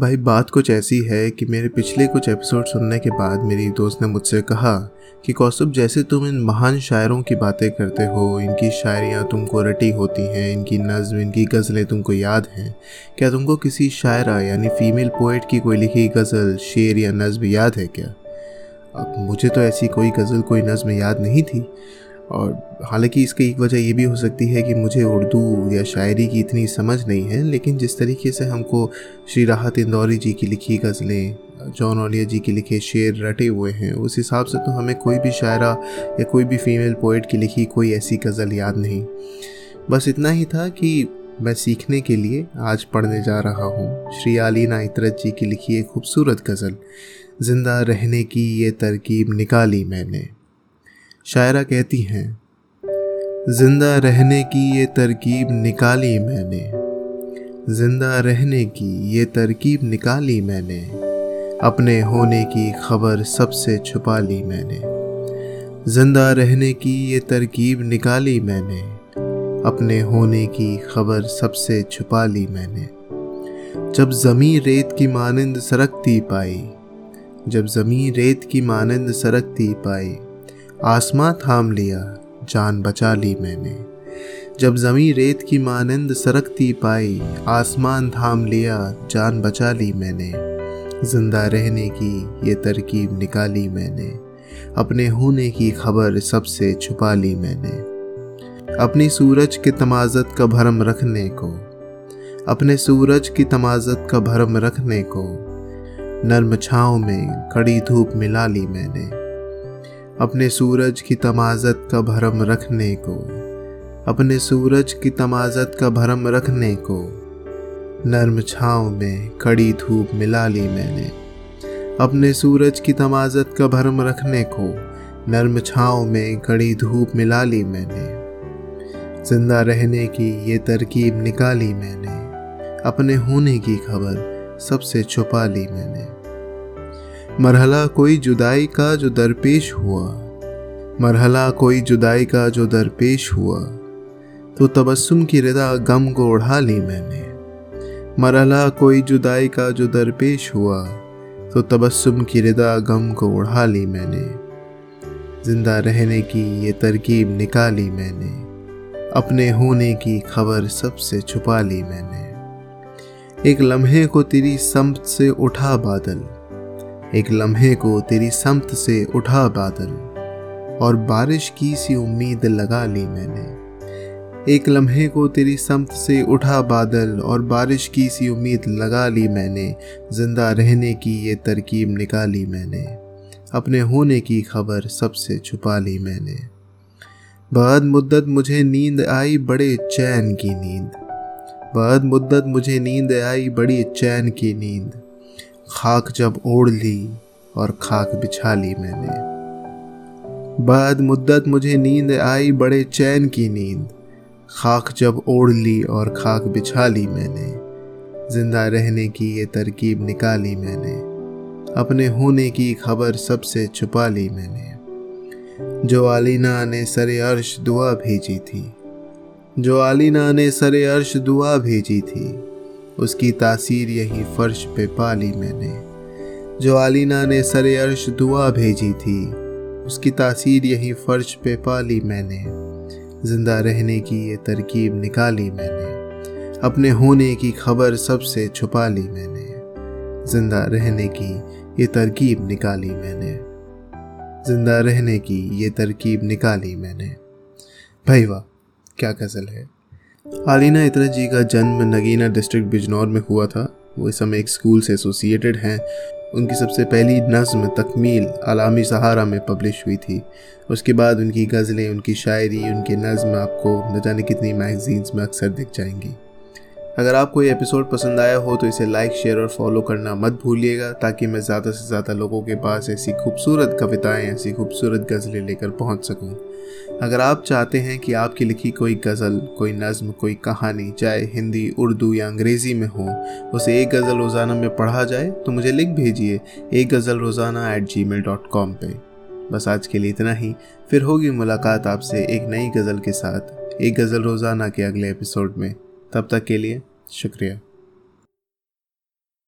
भाई, बात कुछ ऐसी है कि मेरे पिछले कुछ एपिसोड सुनने के बाद मेरी दोस्त ने मुझसे कहा कि कौसुब जैसे तुम इन महान शायरों की बातें करते हो, इनकी शायरियाँ तुमको रटी होती हैं, इनकी नज़म, इनकी गज़लें तुमको याद हैं, क्या तुमको किसी शायरा, यानी फ़ीमेल पोइट की कोई लिखी गज़ल, शेर या नज़म याद है क्या? अब मुझे तो ऐसी कोई गज़ल, कोई नज़म याद नहीं थी। और हालाँकि इसकी एक वजह ये भी हो सकती है कि मुझे उर्दू या शायरी की इतनी समझ नहीं है, लेकिन जिस तरीके से हमको श्री राहत इंदौरी जी की लिखी गज़लें, जॉन ओलिया जी के लिखे शेर रटे हुए हैं, उस हिसाब से तो हमें कोई भी शायरा या कोई भी फीमेल पोइट की लिखी कोई ऐसी गज़ल याद नहीं। बस इतना ही था कि मैं सीखने के लिए आज पढ़ने जा रहा हूँ। श्री आलीना इतरत जी की लिखी एक खूबसूरत गज़ल, ज़िंदा रहने की ये तरकीब निकाली मैंने। शायरा कहती हैं, ज़िंदा रहने की ये तरकीब निकाली मैंने, ज़िंदा रहने की ये तरकीब निकाली मैंने, अपने होने की खबर सबसे छुपा ली मैंने, ज़िंदा रहने की ये तरकीब निकाली मैंने, अपने होने की खबर सबसे छुपा ली मैंने, जब ज़मी रेत की मानंद सरकती पाई, जब ज़मी रेत की मानंद सरकती पाई आसमां थाम लिया, जान बचा ली मैंने। जब ज़मी रेत की मानंद सरकती पाई, आसमान थाम लिया, जान बचा ली मैंने। ज़िंदा रहने की ये तरकीब निकाली मैंने। अपने होने की खबर सबसे छुपा ली मैंने। अपनी सूरज के तमाज़त का भरम रखने को। अपने सूरज की तमाज़त का भरम रखने को। नर्म छाँव में कड़ी धूप मिला ली मैंने। अपने सूरज की तमाज़त का भरम रखने को, अपने सूरज की तमाज़त का भरम रखने को, नर्म छाँव में कड़ी धूप मिला ली मैंने। अपने सूरज की तमाज़त का भरम रखने को, नर्म छाँव में कड़ी धूप मिला ली मैंने। ज़िंदा रहने की ये तरकीब निकाली मैंने। अपने होने की खबर सबसे छुपा ली मैंने। मरहला कोई जुदाई का जो दरपेश हुआ। मरहला कोई जुदाई का जो दरपेश हुआ। तो तबस्सुम की रिदा गम को उड़ा ली मैंने। मरहला कोई जुदाई का जो दरपेश हुआ। तो तबस्सुम की रिदा गम को उड़ा ली मैंने। ज़िंदा रहने की ये तरकीब निकाली मैंने। अपने होने की खबर सबसे छुपा ली मैंने। एक लम्हे को तेरी समत से उठा बादल। एक लम्हे को तेरी समत से उठा बादल, और बारिश की सी उम्मीद लगा ली मैंने। एक लम्हे को तेरी समत से उठा बादल, और बारिश की सी उम्मीद लगा ली मैंने। ज़िंदा रहने की ये तरकीब निकाली मैंने। अपने होने की खबर सबसे छुपा ली मैंने। बाद मुद्दत मुझे नींद आई बड़े चैन की नींद। बाद मुद्दत मुझे नींद आई बड़ी चैन की नींद। खाक जब ओढ़ ली और खाक बिछा ली मैंने। बाद मुद्दत मुझे नींद आई, बड़े चैन की नींद। खाक जब ओढ़ ली और खाक बिछा ली मैंने। ज़िंदा रहने की ये तरकीब निकाली मैंने। अपने होने की खबर सबसे छुपा ली मैंने। जो आलीना ने सरे अर्श दुआ भेजी थी। जो आलीना ने सरे अर्श दुआ भेजी थी। उसकी तासीर यही फर्श पे पाली मैंने। जो आलीना ने सरे अर्श दुआ भेजी थी, उसकी तासीर यही फर्श पे पाली मैंने। ज़िंदा रहने की ये तरकीब निकाली मैंने, अपने होने की खबर सबसे छुपा ली मैंने। ज़िंदा रहने की ये तरकीब निकाली मैंने। ज़िंदा रहने की ये तरकीब निकाली मैंने। भाई वाह क्या गज़ल है? आलिना इतरा जी का जन्म नगीना डिस्ट्रिक्ट बिजनौर में हुआ था। वो इस समय एक स्कूल से एसोसिएटेड हैं। उनकी सबसे पहली नज़म तकमील आलामी सहारा में पब्लिश हुई थी। उसके बाद उनकी गज़लें, उनकी शायरी, उनके नज़म आपको न जाने कितनी मैगजीन्स में अक्सर दिख जाएँगी। अगर आपको ये एपिसोड पसंद आया हो तो इसे लाइक शेयर और फॉलो करना मत भूलिएगा, ताकि मैं ज़्यादा से ज़्यादा लोगों के पास ऐसी खूबसूरत कविताएँ, ऐसी खूबसूरत गज़लें लेकर पहुँच सकूँ। अगर आप चाहते हैं कि आपकी लिखी कोई गज़ल, कोई नज़म, कोई कहानी, चाहे हिंदी, उर्दू या अंग्रेज़ी में हो, उसे एक गज़ल रोज़ाना में पढ़ा जाए तो मुझे लिख भेजिए एक गज़ल रोज़ाना at ji mail dot com पर बस आज के लिए इतना ही। फिर होगी मुलाकात आपसे एक नई गज़ल के साथ, एक गज़ल रोज़ाना के अगले एपिसोड में। तब तक के लिए शुक्रिया।